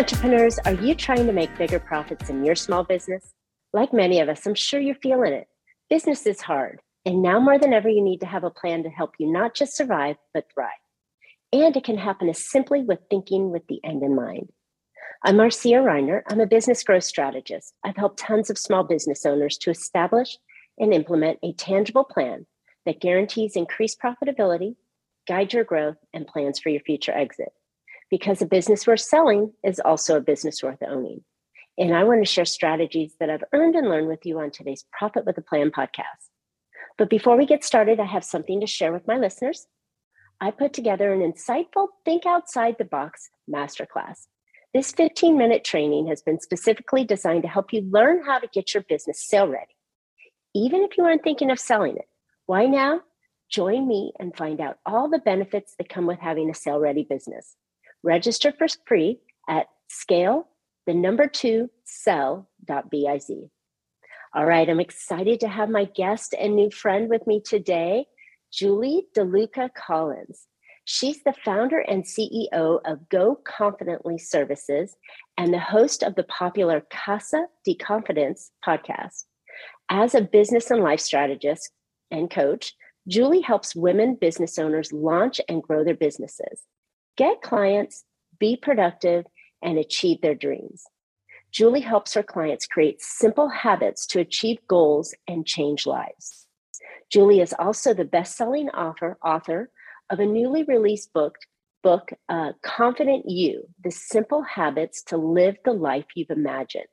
Entrepreneurs, are you trying to make bigger profits in your small business? Like many of us, I'm sure you're feeling it. Business is hard, and now more than ever, you need to have a plan to help you not just survive, but thrive. And it can happen as simply with thinking with the end in mind. I'm Marcia Reiner. I'm a business growth strategist. I've helped tons of small business owners to establish and implement a tangible plan that guarantees increased profitability, guides your growth, and plans for your future exit. Because a business worth selling is also a business worth owning. And I want to share strategies that I've earned and learned with you on today's Profit with a Plan podcast. But before we get started, I have something to share with my listeners. I put together an insightful Think Outside the Box masterclass. This 15 minute training has been specifically designed to help you learn how to get your business sale ready. Even if you aren't thinking of selling it, why now? Join me and find out all the benefits that come with having a sale ready business. Register for free at scale the number two sell.biz. All right, I'm excited to have my guest and new friend with me today, Julie DeLuca Collins. She's the founder and CEO of Go Confidently Services and the host of the popular Casa de Confidence podcast. As a business and life strategist and coach, Julie helps women business owners launch and grow their businesses, get clients, be productive, and achieve their dreams. Julie helps her clients create simple habits to achieve goals and change lives. Julie is also the best-selling author, author of a newly released book, book uh, Confident You: The Simple Habits to Live the Life You've Imagined.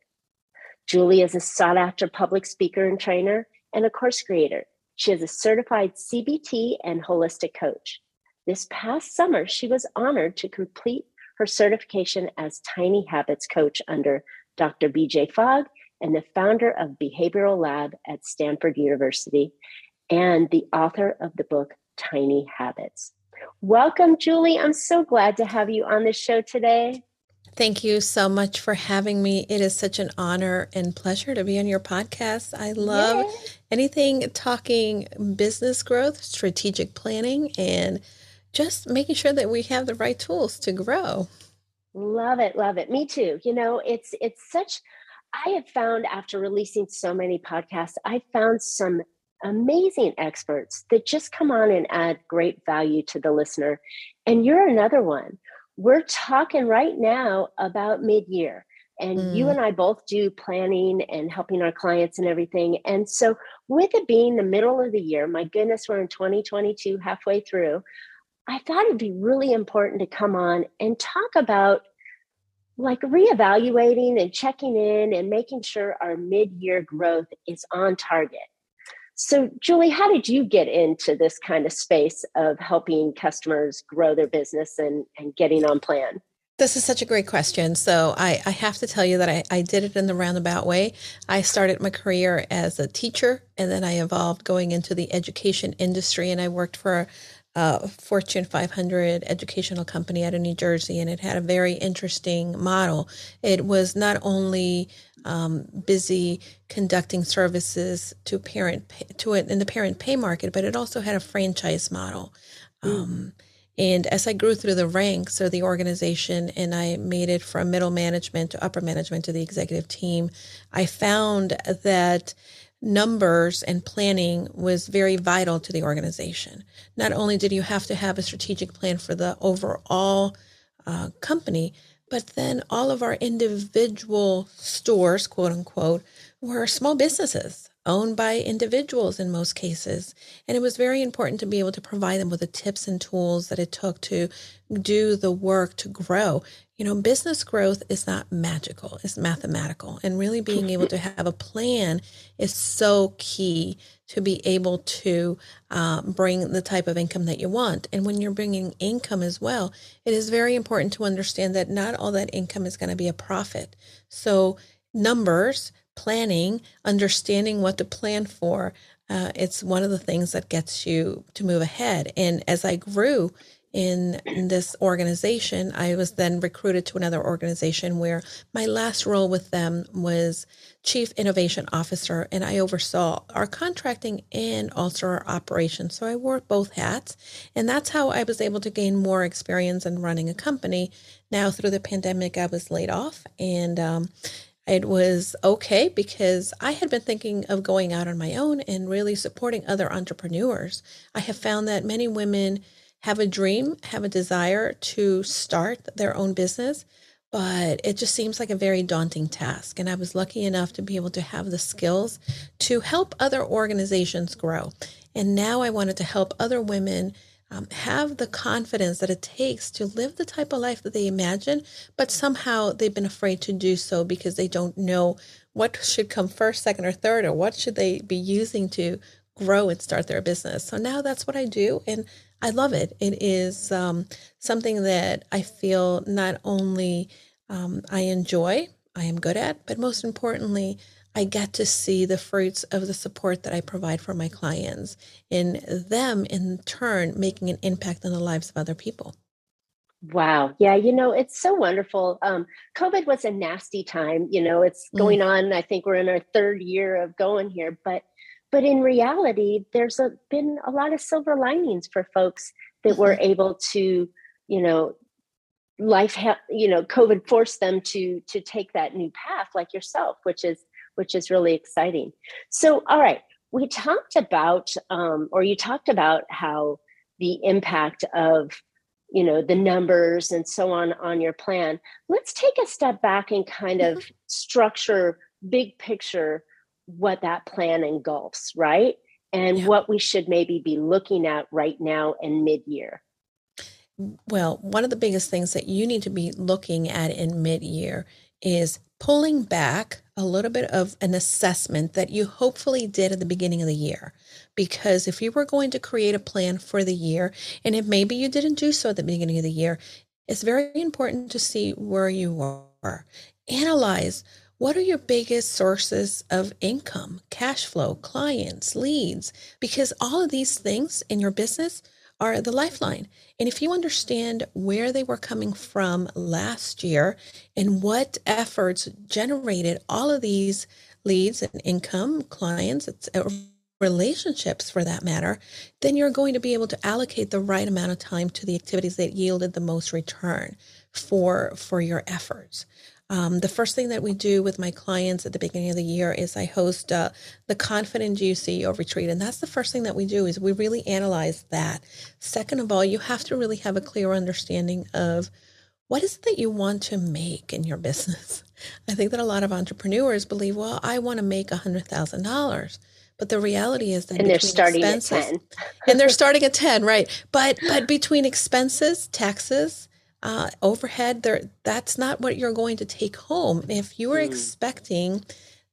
Julie is a sought-after public speaker and trainer and a course creator. She is a certified CBT and holistic coach. This past summer, she was honored to complete her certification as Tiny Habits Coach under Dr. BJ Fogg, and the founder of Behavioral Lab at Stanford University, and the author of the book Tiny Habits. Welcome, Julie. I'm so glad to have you on the show today. Thank you so much for having me. It is such an honor and pleasure to be on your podcast. I love Yay. anything talking business growth, strategic planning, and just making sure that we have the right tools to grow. Love it, love it. Me too. You know, it's it's such I have found after releasing so many podcasts, I found some amazing experts that just come on and add great value to the listener. And you're another one. We're talking right now about mid-year. And mm. you and I both do planning and helping our clients and everything. And so, with it being the middle of the year, my goodness, we're in 2022, halfway through. I thought it'd be really important to come on and talk about like reevaluating and checking in and making sure our mid-year growth is on target. So, Julie, how did you get into this kind of space of helping customers grow their business and, and getting on plan? This is such a great question. So I, I have to tell you that I, I did it in the roundabout way. I started my career as a teacher and then I evolved going into the education industry and I worked for a Fortune 500 educational company out of New Jersey, and it had a very interesting model. It was not only um, busy conducting services to parent to it in the parent pay market, but it also had a franchise model. Um, and as I grew through the ranks of the organization and I made it from middle management to upper management to the executive team, I found that numbers and planning was very vital to the organization. Not only did you have to have a strategic plan for the overall uh, company, but then all of our individual stores, quote unquote, were small businesses owned by individuals in most cases. And it was very important to be able to provide them with the tips and tools that it took to do the work to grow. You know, business growth is not magical, it's mathematical. And really being able to have a plan is so key to be able to um, bring the type of income that you want. And when you're bringing income as well, it is very important to understand that not all that income is going to be a profit. So, numbers, planning, understanding what to plan for, uh, it's one of the things that gets you to move ahead. And as I grew, in, in this organization, I was then recruited to another organization where my last role with them was chief innovation officer, and I oversaw our contracting and also our operations. So I wore both hats, and that's how I was able to gain more experience in running a company. Now, through the pandemic, I was laid off, and um, it was okay because I had been thinking of going out on my own and really supporting other entrepreneurs. I have found that many women have a dream, have a desire to start their own business, but it just seems like a very daunting task. And I was lucky enough to be able to have the skills to help other organizations grow. And now I wanted to help other women um, have the confidence that it takes to live the type of life that they imagine, but somehow they've been afraid to do so because they don't know what should come first, second, or third, or what should they be using to grow and start their business. So now that's what I do, and I love it. It is um, something that I feel not only um, I enjoy, I am good at, but most importantly, I get to see the fruits of the support that I provide for my clients in them in turn making an impact on the lives of other people. Wow. Yeah, you know, it's so wonderful. Um, COVID was a nasty time. You know, it's mm. going mm. on. I think we're in our third year of going here, but but in reality, there's a, been a lot of silver linings for folks that mm-hmm. were able to, you know, life, ha- you know, COVID forced them to to take that new path, like yourself, which is which is really exciting. So, all right, we talked about, um, or you talked about how the impact of you know the numbers and so on on your plan let's take a step back and kind of mm-hmm. structure big picture what that plan engulfs right and yeah. what we should maybe be looking at right now in mid-year well one of the biggest things that you need to be looking at in mid-year is pulling back a little bit of an assessment that you hopefully did at the beginning of the year. Because if you were going to create a plan for the year, and if maybe you didn't do so at the beginning of the year, it's very important to see where you are. Analyze what are your biggest sources of income, cash flow, clients, leads, because all of these things in your business are the lifeline. And if you understand where they were coming from last year and what efforts generated all of these leads and income, clients, relationships for that matter, then you're going to be able to allocate the right amount of time to the activities that yielded the most return for for your efforts. Um, the first thing that we do with my clients at the beginning of the year is I host uh, the Confident You CEO retreat, and that's the first thing that we do is we really analyze that. Second of all, you have to really have a clear understanding of what is it that you want to make in your business. I think that a lot of entrepreneurs believe, well, I want to make a hundred thousand dollars. But the reality is that and they're starting at 10. and they're starting at 10, right. But but between expenses, taxes, uh, overhead there that's not what you're going to take home if you are mm. expecting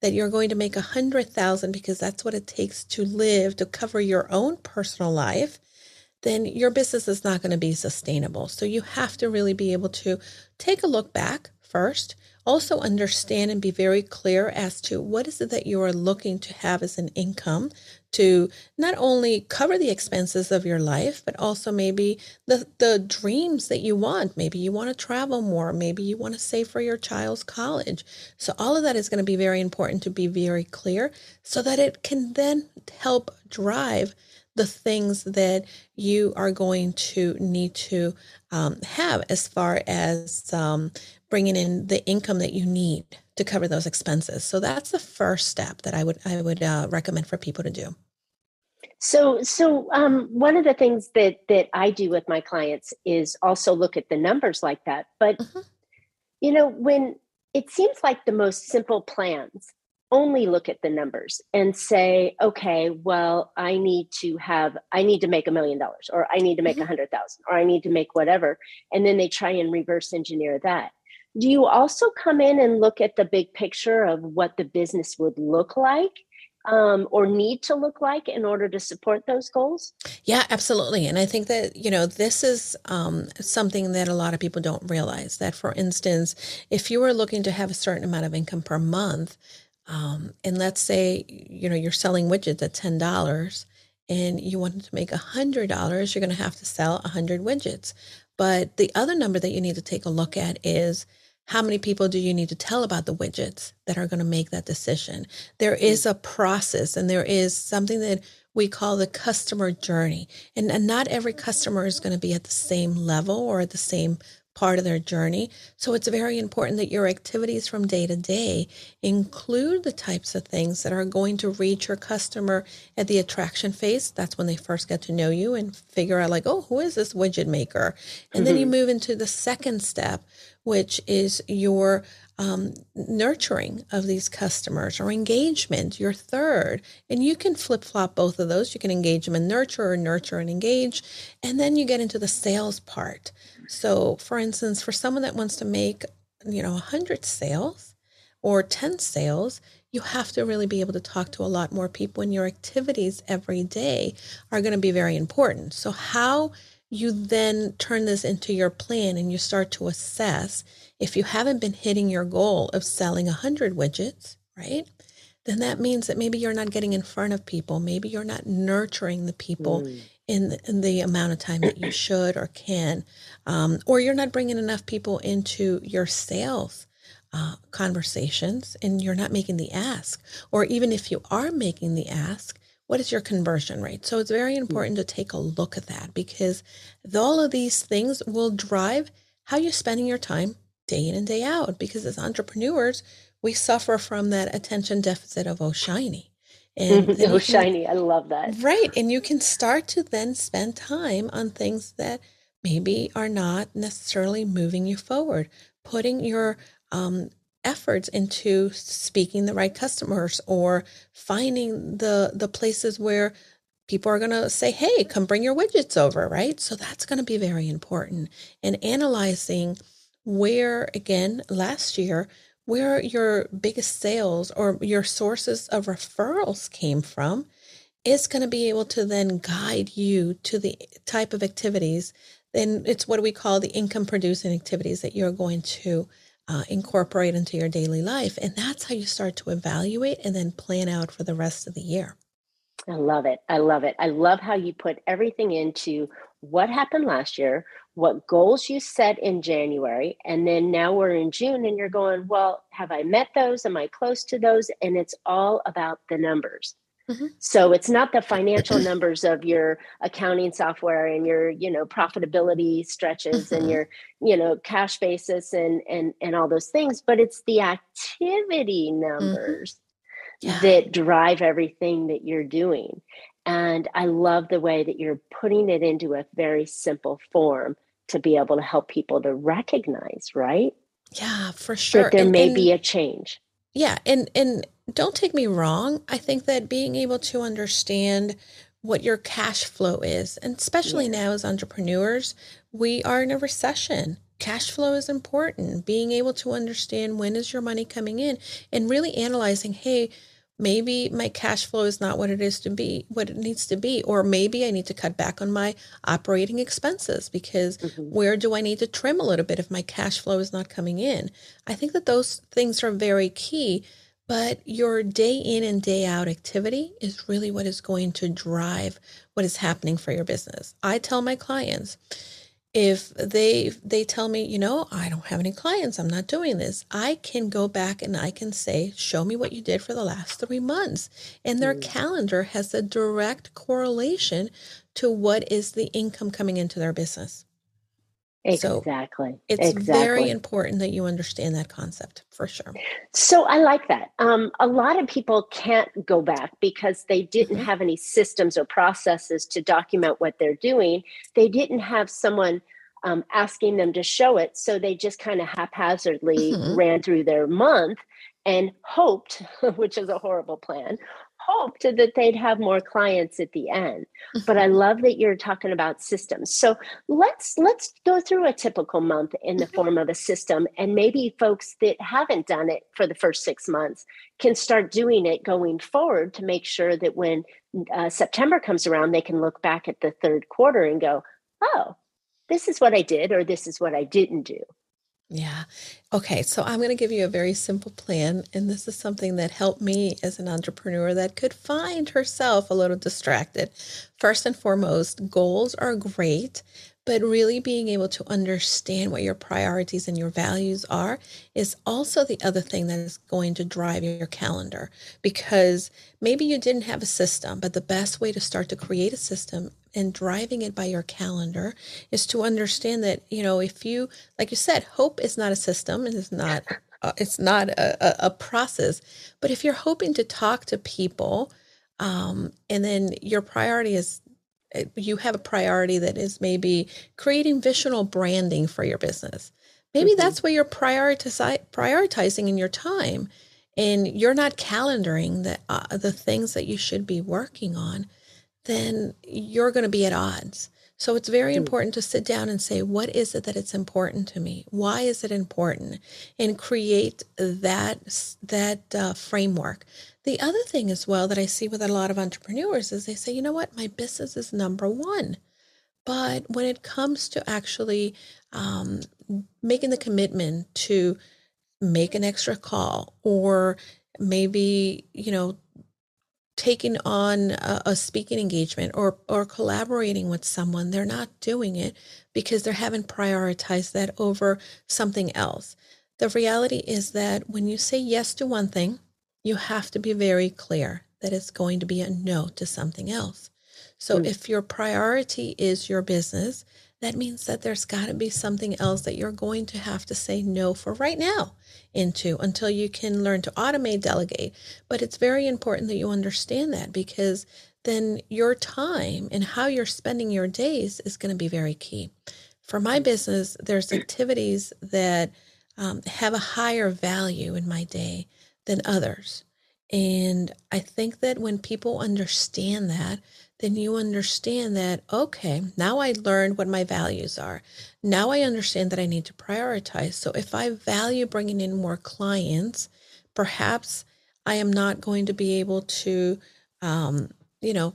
that you're going to make a hundred thousand because that's what it takes to live to cover your own personal life then your business is not going to be sustainable so you have to really be able to take a look back first also understand and be very clear as to what is it that you are looking to have as an income to not only cover the expenses of your life, but also maybe the, the dreams that you want. Maybe you want to travel more. Maybe you want to save for your child's college. So, all of that is going to be very important to be very clear so that it can then help drive the things that you are going to need to um, have as far as um, bringing in the income that you need to cover those expenses. So that's the first step that I would I would uh, recommend for people to do. So, so um, one of the things that that I do with my clients is also look at the numbers like that. But mm-hmm. you know, when it seems like the most simple plans only look at the numbers and say, okay, well, I need to have, I need to make a million dollars, or I need to make a mm-hmm. hundred thousand, or I need to make whatever, and then they try and reverse engineer that. Do you also come in and look at the big picture of what the business would look like um, or need to look like in order to support those goals? Yeah, absolutely. And I think that, you know, this is um, something that a lot of people don't realize that, for instance, if you were looking to have a certain amount of income per month, um, and let's say, you know, you're selling widgets at $10 and you wanted to make $100, you're going to have to sell 100 widgets. But the other number that you need to take a look at is how many people do you need to tell about the widgets that are going to make that decision? There is a process and there is something that we call the customer journey. And, and not every customer is going to be at the same level or at the same part of their journey. So it's very important that your activities from day to day include the types of things that are going to reach your customer at the attraction phase. That's when they first get to know you and figure out, like, oh, who is this widget maker? And mm-hmm. then you mm-hmm. move into the second step, which is your um, nurturing of these customers or engagement, your third. And you can flip flop both of those. You can engage them and nurture or nurture and engage. And then you get into the sales part. So, for instance, for someone that wants to make, you know, 100 sales or 10 sales, you have to really be able to talk to a lot more people, and your activities every day are going to be very important. So, how you then turn this into your plan and you start to assess if you haven't been hitting your goal of selling 100 widgets, right? Then that means that maybe you're not getting in front of people. Maybe you're not nurturing the people mm. in, the, in, the, amount of time that you should or can. Um, or you're not bringing enough people into your sales uh, conversations and you're not making the ask. Or even if you are making the ask, what is your conversion rate? So it's very hmm. important to take a look at that because all of these things will drive how you're spending your time day in and day out. Because as entrepreneurs, we suffer from that attention deficit of oh shiny. And oh can, shiny, I love that. Right. And you can start to then spend time on things that maybe are not necessarily moving you forward, putting your um, efforts into speaking the right customers or finding the the places where people are going to say hey come bring your widgets over right? So that's going to be very important and analyzing where again last year where your biggest sales or your sources of referrals came from is going to be able to then guide you to the type of activities then it's what we call the income producing activities that you're going to uh, incorporate into your daily life. And that's how you start to evaluate and then plan out for the rest of the year. I love it. I love it. I love how you put everything into what happened last year, what goals you set in January, and then now we're in June and you're going, well, have I met those? Am I close to those? And it's all about the numbers. Mm-hmm. So it's not the financial numbers of your accounting software and your, you know, profitability stretches mm-hmm. and your, you know, cash basis and and and all those things, but it's the activity mm-hmm. numbers mm-hmm. yeah. that drive everything that you're doing. And I love the way that you're putting it into a very simple form to be able to help people to recognize, right? Yeah, for sure. That there and, may and, be a change. Yeah, and and don't take me wrong. I think that being able to understand what your cash flow is, and especially now as entrepreneurs, we are in a recession. Cash flow is important. Being able to understand when is your money coming in and really analyzing, hey, maybe my cash flow is not what it is to be what it needs to be or maybe i need to cut back on my operating expenses because mm-hmm. where do i need to trim a little bit if my cash flow is not coming in i think that those things are very key but your day in and day out activity is really what is going to drive what is happening for your business. I tell my clients if they they tell me, you know, I don't have any clients, I'm not doing this. I can go back and I can say, show me what you did for the last 3 months. And their mm. calendar has a direct correlation to what is the income coming into their business. Exactly. So it's exactly. very important that you understand that concept for sure. So I like that. Um, a lot of people can't go back because they didn't mm-hmm. have any systems or processes to document what they're doing. They didn't have someone um, asking them to show it. So they just kind of haphazardly mm-hmm. ran through their month and hoped, which is a horrible plan, hoped that they'd have more clients at the end but i mm-hmm. love that you're talking about systems so let's let's go through a typical month in the mm-hmm. form of a system and maybe folks that haven't done it for the first six months can start doing it going forward to make sure that when uh, september comes around they can look back at the third quarter and go oh this is what i did or this is what i didn't do Yeah. Okay. So I'm going to give you a very simple plan. And this is something that helped me as an entrepreneur that could find herself a little distracted. First and foremost, goals are great, but really being able to understand what your priorities and your values are is also the other thing that is going to drive your calendar. Because maybe you didn't have a system, but the best way to start to create a system and driving it by your calendar is to understand that you know if you like you said hope is not a system and it's not uh, it's not a, a, process. But if you're hoping to talk to people um, and then your priority is you have a priority that is maybe creating visual branding for your business maybe mm-hmm. that's where you're prioritize, prioritizing in your time and you're not calendaring the uh, the things that you should be working on then you're going to be at odds. So it's very hmm. important to sit down and say, what is it that it's important to me? Why is it important? And create that that uh, framework. The other thing as well that I see with a lot of entrepreneurs is they say, you know what, my business is number one. But when it comes to actually um, making the commitment to make an extra call or maybe, you know, taking on a, a, speaking engagement or or collaborating with someone they're not doing it because they haven't prioritized that over something else the reality is that when you say yes to one thing you have to be very clear that it's going to be a no to something else so mm. if your priority is your business that means that there's got to be something else that you're going to have to say no for right now into until you can learn to automate, delegate. But it's very important that you understand that because then your time and how you're spending your days is going to be very key. For my business, there's activities that um, have a higher value in my day than others. And I think that when people understand that, then you understand that, okay, now I learned what my values are. Now I understand that I need to prioritize. So if I value bringing in more clients, perhaps I am not going to be able to, um, you know,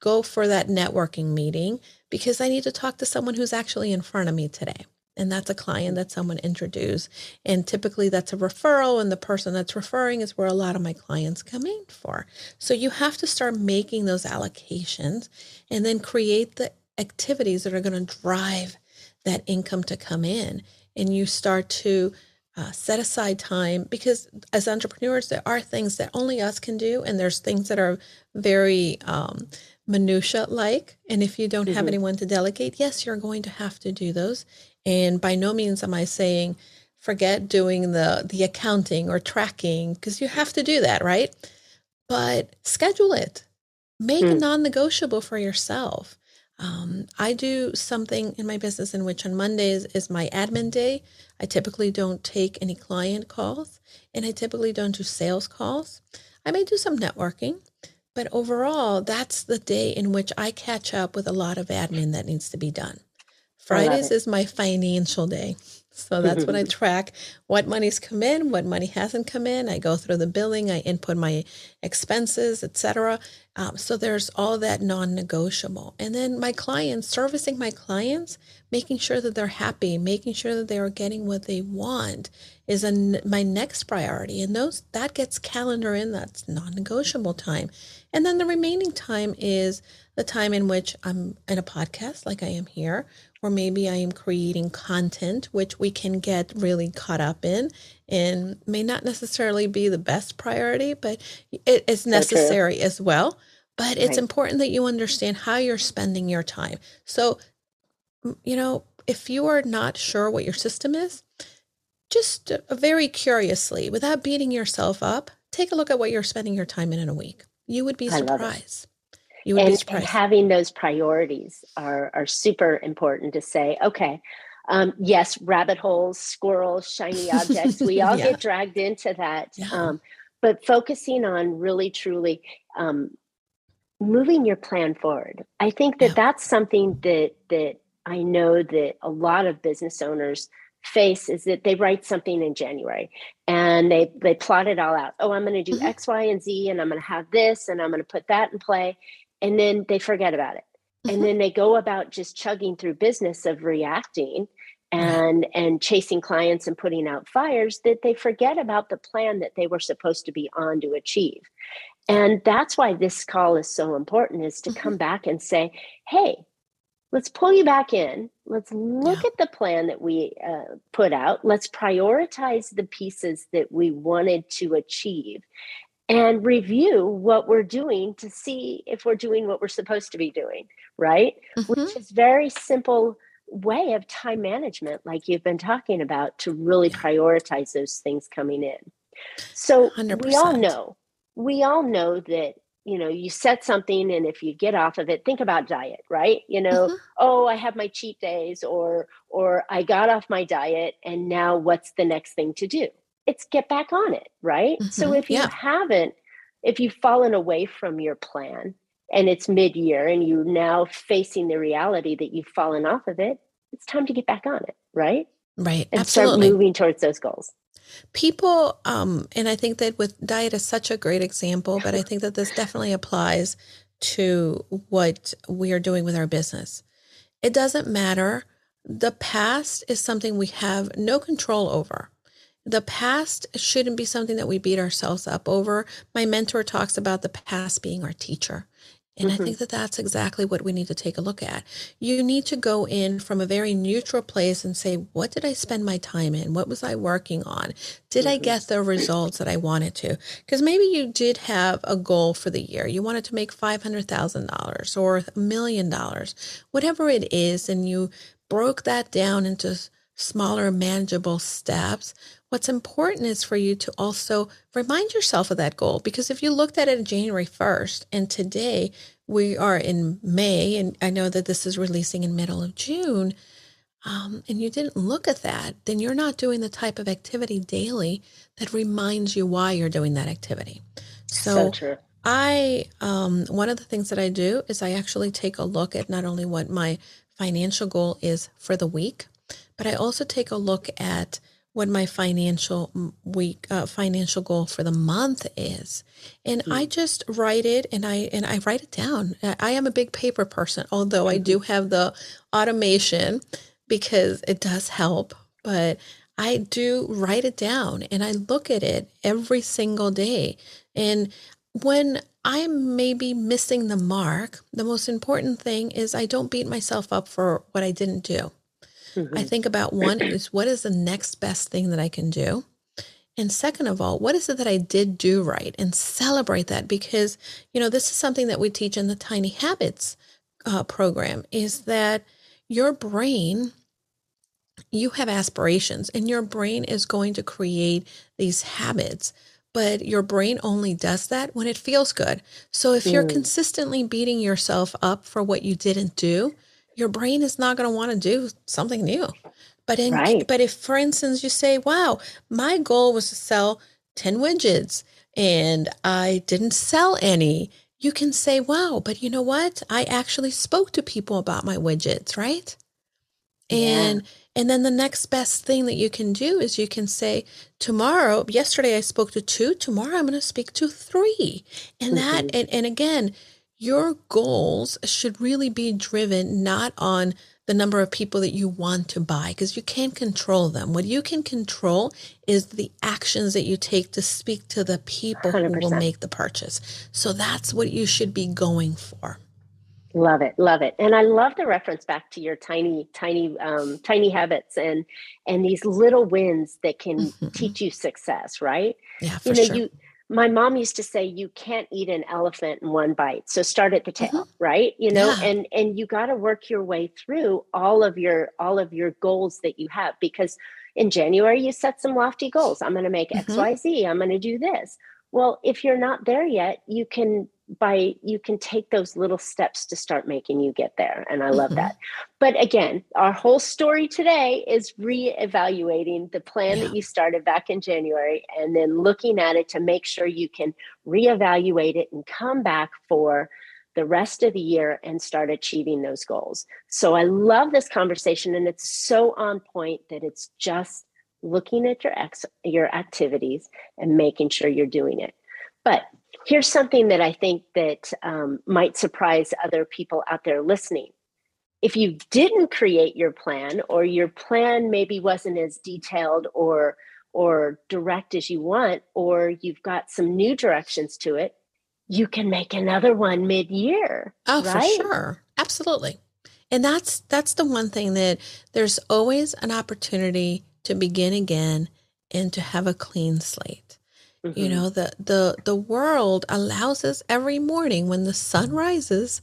go for that networking meeting because I need to talk to someone who's actually in front of me today and that's a client that someone introduced. And typically that's a referral and the person that's referring is where a lot of my clients come in for. So you have to start making those allocations and then create the activities that are going to drive that income to come in. And you start to uh, set aside time because as entrepreneurs there are things that only us can do and there's things that are very um, minutia like and if you don't mm-hmm. have anyone to delegate yes you're going to have to do those and by no means am I saying forget doing the the accounting or tracking because you have to do that, right? But schedule it. Make mm. non-negotiable for yourself. Um, I do something in my business in which on Mondays is my admin day. I typically don't take any client calls and I typically don't do sales calls. I may do some networking, but overall, that's the day in which I catch up with a lot of admin that needs to be done. Fridays is my financial day. So that's when I track what money's come in, what money hasn't come in. I go through the billing, I input my expenses, etc. Um, so there's all that non-negotiable. And then my clients, servicing my clients, making sure that they're happy, making sure that they are getting what they want is a, my next priority. And those that gets calendar in. That's non-negotiable time. And then the remaining time is the time in which I'm in a podcast, like I am here, or maybe I am creating content, which we can get really caught up in and may not necessarily be the best priority, but it is necessary okay. as well. But it's right. important that you understand how you're spending your time. So, you know, if you are not sure what your system is, just uh, very curiously, without beating yourself up, take a look at what you're spending your time in in a week. You would be surprised. You and. And having those priorities are are super important to say, okay, um, yes, rabbit holes, squirrels, shiny objects, we all yeah. get dragged into that. Yeah. Um, but focusing on really truly um, moving your plan forward. I think that yeah. that's something that that I know that a lot of business owners face is that they write something in January and they they plot it all out. Oh, I'm going to do mm-hmm. X, Y, and Z, and I'm going to have this, and I'm going to put that in play, and then they forget about it. And then they go about just chugging through business of reacting and and chasing clients and putting out fires that they forget about the plan that they were supposed to be on to achieve and that's why this call is so important is to come back and say hey let's pull you back in let's look yeah. at the plan that we uh, put out let's prioritize the pieces that we wanted to achieve and review what we're doing to see if we're doing what we're supposed to be doing right mm-hmm. which is very simple way of time management like you've been talking about to really prioritize those things coming in so 100%. we all know we all know that you know you set something and if you get off of it think about diet right you know mm-hmm. oh i have my cheat days or or i got off my diet and now what's the next thing to do it's get back on it right? Mm-hmm. so if you yeah. haven't if you've fallen away from your plan and it's mid-year and you're now facing the reality that you've fallen off of it it's time to get back on it right? Right. And absolutely. start moving towards those goals. People um and i think that with diet is such a great example but i think that this definitely applies to what we are doing with our business. It doesn't matter. The past is something we have no control over the past shouldn't be something that we beat ourselves up over. My mentor talks about the past being our teacher. And mm-hmm. I think that that's exactly what we need to take a look at. You need to go in from a very neutral place and say, what did I spend my time in? What was I working on? Did mm-hmm. I get the results that I wanted to? Because maybe you did have a goal for the year. You wanted to make $500,000 or a million dollars, whatever it is. And you broke that down into smaller, manageable steps. What's important is for you to also remind yourself of that goal because if you looked at it January 1st and today we are in May, and I know that this is releasing in middle of June, um, and you didn't look at that, then you're not doing the type of activity daily that reminds you why you're doing that activity. So, so I, um, one of the things that I do is I actually take a look at not only what my financial goal is for the week, but I also take a look at what my financial week uh, financial goal for the month is. And mm-hmm. i just write it and i and i write it down. I am a big paper person although mm-hmm. i do have the automation because it does help. But i do write it down and i look at it every single day. And when i may be missing the mark the most important thing is i don't beat myself up for what i didn't do Mm-hmm. I think about one is what is the next best thing that I can do? And second of all, what is it that I did do right and celebrate that? Because, you know, this is something that we teach in the Tiny Habits uh, program is that your brain, you have aspirations and your brain is going to create these habits but your brain only does that when it feels good. So if you're mm. consistently beating yourself up for what you didn't do, your brain is not going to want to do something new. But in, right. but if, for instance, you say, "Wow, my goal was to sell ten widgets, and I didn't sell any," you can say, "Wow, but you know what? I actually spoke to people about my widgets, right?" And yeah. and then the next best thing that you can do is you can say, "Tomorrow, yesterday I spoke to two. Tomorrow I'm going to speak to three. And mm-hmm. that and and again your goals should really be driven not on the number of people that you want to buy because you can't control them. What you can control is the actions that you take to speak to the people 100%. who will make the purchase. So that's what you should be going for. Love it, love it, and I love the reference back to your tiny, tiny, um, tiny habits and and these little wins that can mm-hmm. teach you success. Right? Yeah, for you know, sure. You my mom used to say you can't eat an elephant in one bite so start at the tail mm-hmm. right you know yeah. and and you got to work your way through all of your all of your goals that you have because in january you set some lofty goals i'm going to make mm-hmm. xyz i'm going to do this well if you're not there yet you can by you can take those little steps to start making you get there and i love mm-hmm. that but again our whole story today is reevaluating the plan yeah. that you started back in january and then looking at it to make sure you can reevaluate it and come back for the rest of the year and start achieving those goals so i love this conversation and it's so on point that it's just looking at your ex your activities and making sure you're doing it but here's something that I think that um, might surprise other people out there listening. If you didn't create your plan or your plan maybe wasn't as detailed or or direct as you want or you've got some new directions to it you can make another one mid-year oh right? for sure. Absolutely. And that's that's the one thing that there's always an opportunity to begin again and to have a clean slate mm-hmm. you know the the the world allows us every morning when the sun rises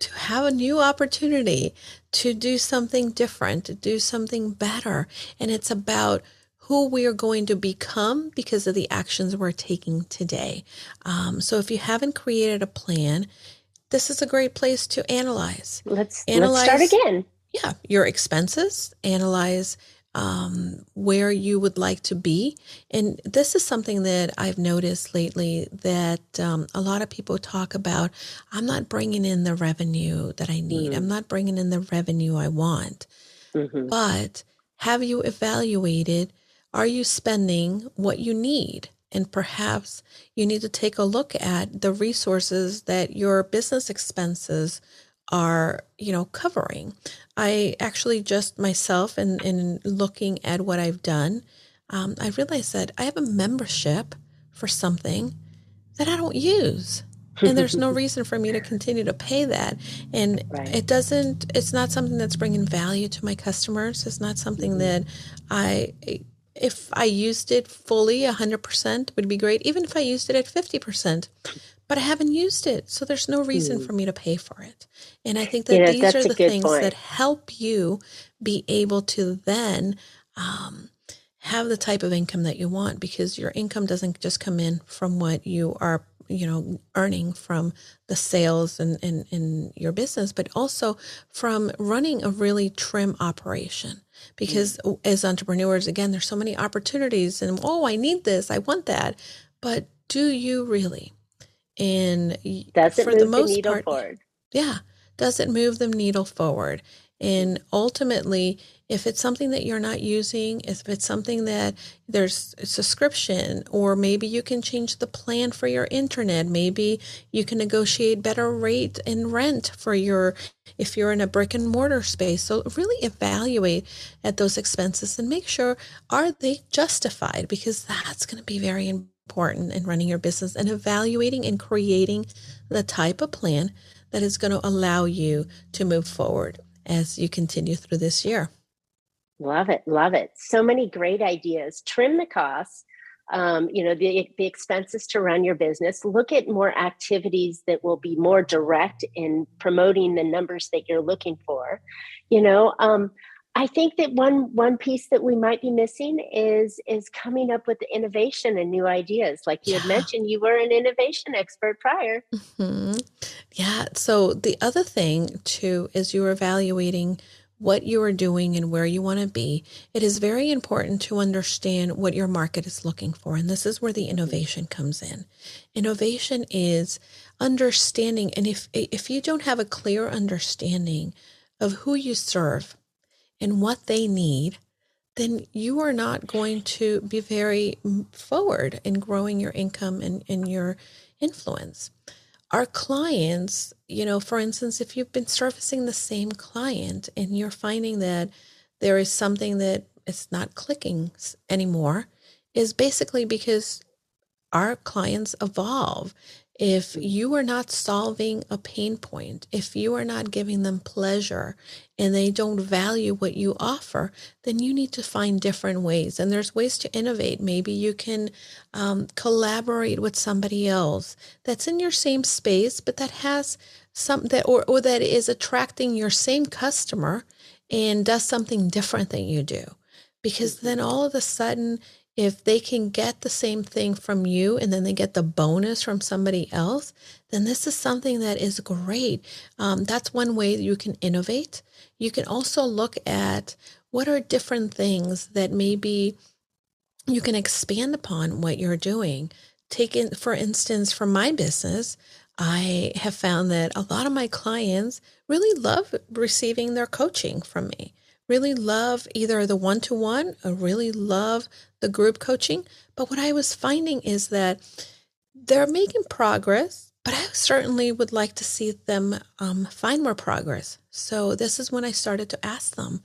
to have a new opportunity to do something different, to do something better. And it's about who we are going to become because of the actions we're taking today. Um, so if you haven't created a plan, this is a great place to analyze. Let's, analyze, let's start again. Yeah, your expenses, analyze um, where you would like to be. And this is something that I've noticed lately that um, a lot of people talk about. I'm not bringing in the revenue that I need, mm-hmm. I'm not bringing in the revenue I want. Mm-hmm. But have you evaluated? Are you spending what you need? And perhaps you need to take a look at the resources that your business expenses are, you know, covering. I actually just myself and in, in looking at what I've done, um, I realized that I have a membership for something that I don't use. and there's no reason for me to continue to pay that and right. it doesn't it's not something that's bringing value to my customers it's not something mm-hmm. that i if i used it fully 100% would be great even if i used it at 50% but I haven't used it. So there's no reason mm. for me to pay for it. And I think that you know, these are the things point. that help you be able to then um, have the type of income that you want because your income doesn't just come in from what you are you know earning from the sales and in, in your business but also from running a really trim operation because mm. as entrepreneurs again there's so many opportunities and oh i need this i want that but do you really and does it for move the, most the part, forward? Yeah, does it move the needle forward? And ultimately, if it's something that you're not using, if it's something that there's a subscription, or maybe you can change the plan for your internet, maybe you can negotiate better rate and rent for your if you're in a brick and mortar space. So really evaluate at those expenses and make sure are they justified because that's going to be very important in running your business and evaluating and creating the type of plan that is going to allow you to move forward as you continue through this year. Love it. Love it. So many great ideas. Trim the costs. Um, you know the, the expenses to run your business look at more activities that will be more direct in promoting the numbers that you're looking for you know um, I think that one one piece that we might be missing is is coming up with innovation and new ideas. Like you yeah. had mentioned, you were an innovation expert prior. Mm-hmm. Yeah. So the other thing too is you're evaluating what you are doing and where you want to be. It is very important to understand what your market is looking for, and this is where the innovation comes in. Innovation is understanding, and if if you don't have a clear understanding of who you serve and what they need, then you are not going to be very forward in growing your income and, and your influence. Our clients, you know, for instance, if you've been servicing the same client and you're finding that there is something that is not clicking anymore, is basically because our clients evolve if you are not solving a pain point, if you are not giving them pleasure and they don't value what you offer, then you need to find different ways. And there's ways to innovate. Maybe you can um, collaborate with somebody else that's in your same space, but that has some that or, or that is attracting your same customer and does something different than you do. Because then all of a sudden if they can get the same thing from you and then they get the bonus from somebody else, then this is something that is great. Um, that's one way you can innovate. You can also look at what are different things that maybe you can expand upon what you're doing. Take in, for instance, for my business, I have found that a lot of my clients really love receiving their coaching from me really love either the one to one or really love the group coaching. But what I was finding is that they're making progress, but I certainly would like to see them um, find more progress. So this is when I started to ask them,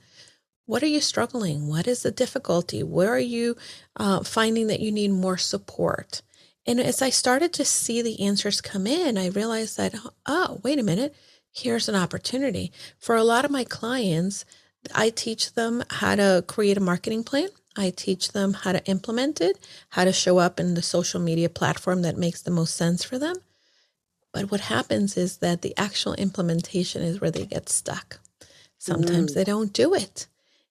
what are you struggling? What is the difficulty? Where are you uh, finding that you need more support? And as I started to see the answers come in, I realized that, oh, wait a minute, here's an opportunity. For a lot of my clients, I teach them how to create a marketing plan. I teach them how to implement it, how to show up in the social media platform that makes the most sense for them. But what happens is that the actual implementation is where they get stuck. Sometimes mm. they don't do it.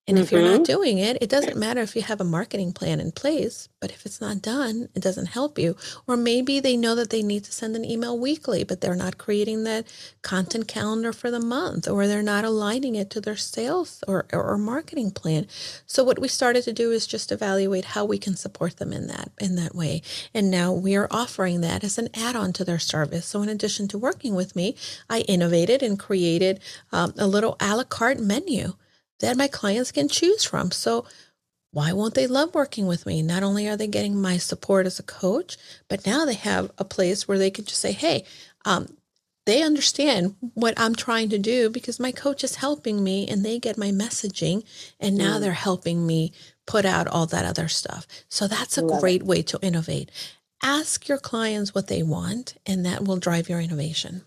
And mm-hmm. if you're not mm-hmm. doing it, it doesn't matter if you have a marketing plan in place, but if it's not done, it doesn't help you. Or maybe they know that they need to send an email weekly, but they're not creating that content calendar for the month, or they're not aligning it to their sales or, or marketing plan. So what we started to do is just evaluate how we can support them in that in that way. And now we are offering that as an add-on to their service. So in addition to working with me, I innovated and created um, a little a la carte menu that my clients can choose from. So why won't they love working with me? Not only are they getting my support as a coach, but now they have a place where they can just say, hey, um, they understand what I'm trying to do because my coach is helping me and they get my messaging and now mm. they're helping me put out all that other stuff. So that's a great it. way to innovate. Ask your clients what they want and that will drive your innovation.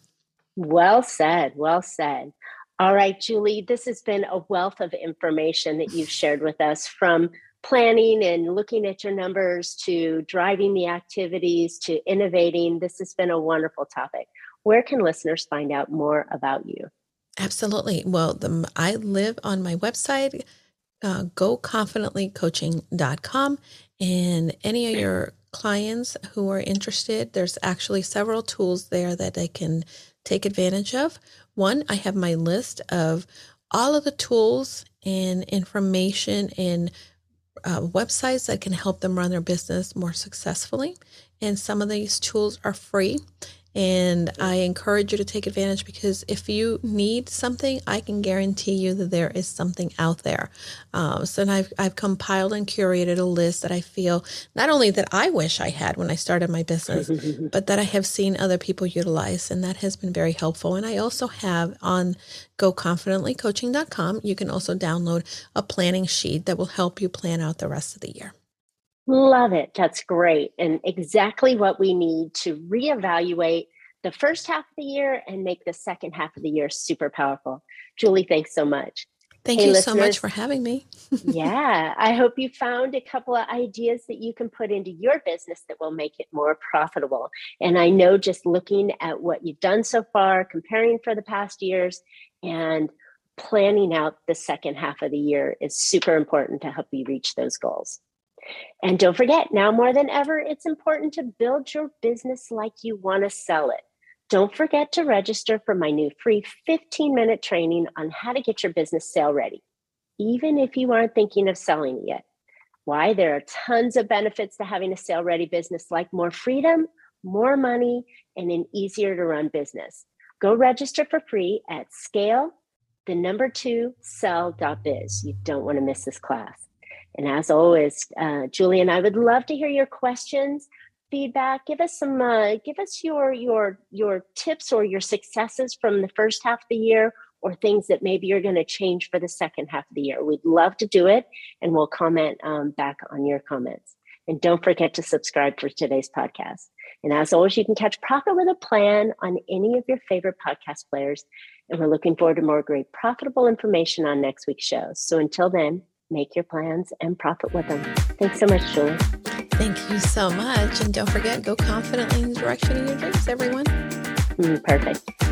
Well said. Well said. All right, Julie, this has been a wealth of information that you've shared with us from planning and looking at your numbers to driving the activities to innovating. This has been a wonderful topic. Where can listeners find out more about you? Absolutely. Well, the, I live on my website, uh, goconfidentlycoaching.com, and any of your clients who are interested, there's actually several tools there that they can take advantage of. One, I have my list of all of the tools and information and uh, websites that can help them run their business more successfully. And some of these tools are free. And I encourage you to take advantage because if you need something, I can guarantee you that there is something out there. Um, so I've, I've compiled and curated a list that I feel not only that I wish I had when I started my business, but that I have seen other people utilize. And that has been very helpful. And I also have on goconfidentlycoaching.com, you can also download a planning sheet that will help you plan out the rest of the year. Love it. That's great. And exactly what we need to reevaluate the first half of the year and make the second half of the year super powerful. Julie, thanks so much. Thank hey, you so much for having me. yeah, I hope you found a couple of ideas that you can put into your business that will make it more profitable. And I know just looking at what you've done so far, comparing for the past years, and planning out the second half of the year is super important to help you reach those goals. And don't forget, now more than ever, it's important to build your business like you want to sell it. Don't forget to register for my new free 15 minute training on how to get your business sale ready, even if you aren't thinking of selling it yet. Why? There are tons of benefits to having a sale ready business, like more freedom, more money, and an easier to run business. Go register for free at scale, the number two, sell.biz. You don't want to miss this class. And as always, uh, Julie and I would love to hear your questions, feedback. Give us some, uh, give us your your your tips or your successes from the first half of the year, or things that maybe you're going to change for the second half of the year. We'd love to do it, and we'll comment um, back on your comments. And don't forget to subscribe for today's podcast. And as always, you can catch Profit with a Plan on any of your favorite podcast players. And we're looking forward to more great profitable information on next week's show. So until then, make your plans and profit with them. Thanks so much, Julie. Thank you so much. And don't forget, go confidently in the direction of your dreams, everyone. Mm, perfect.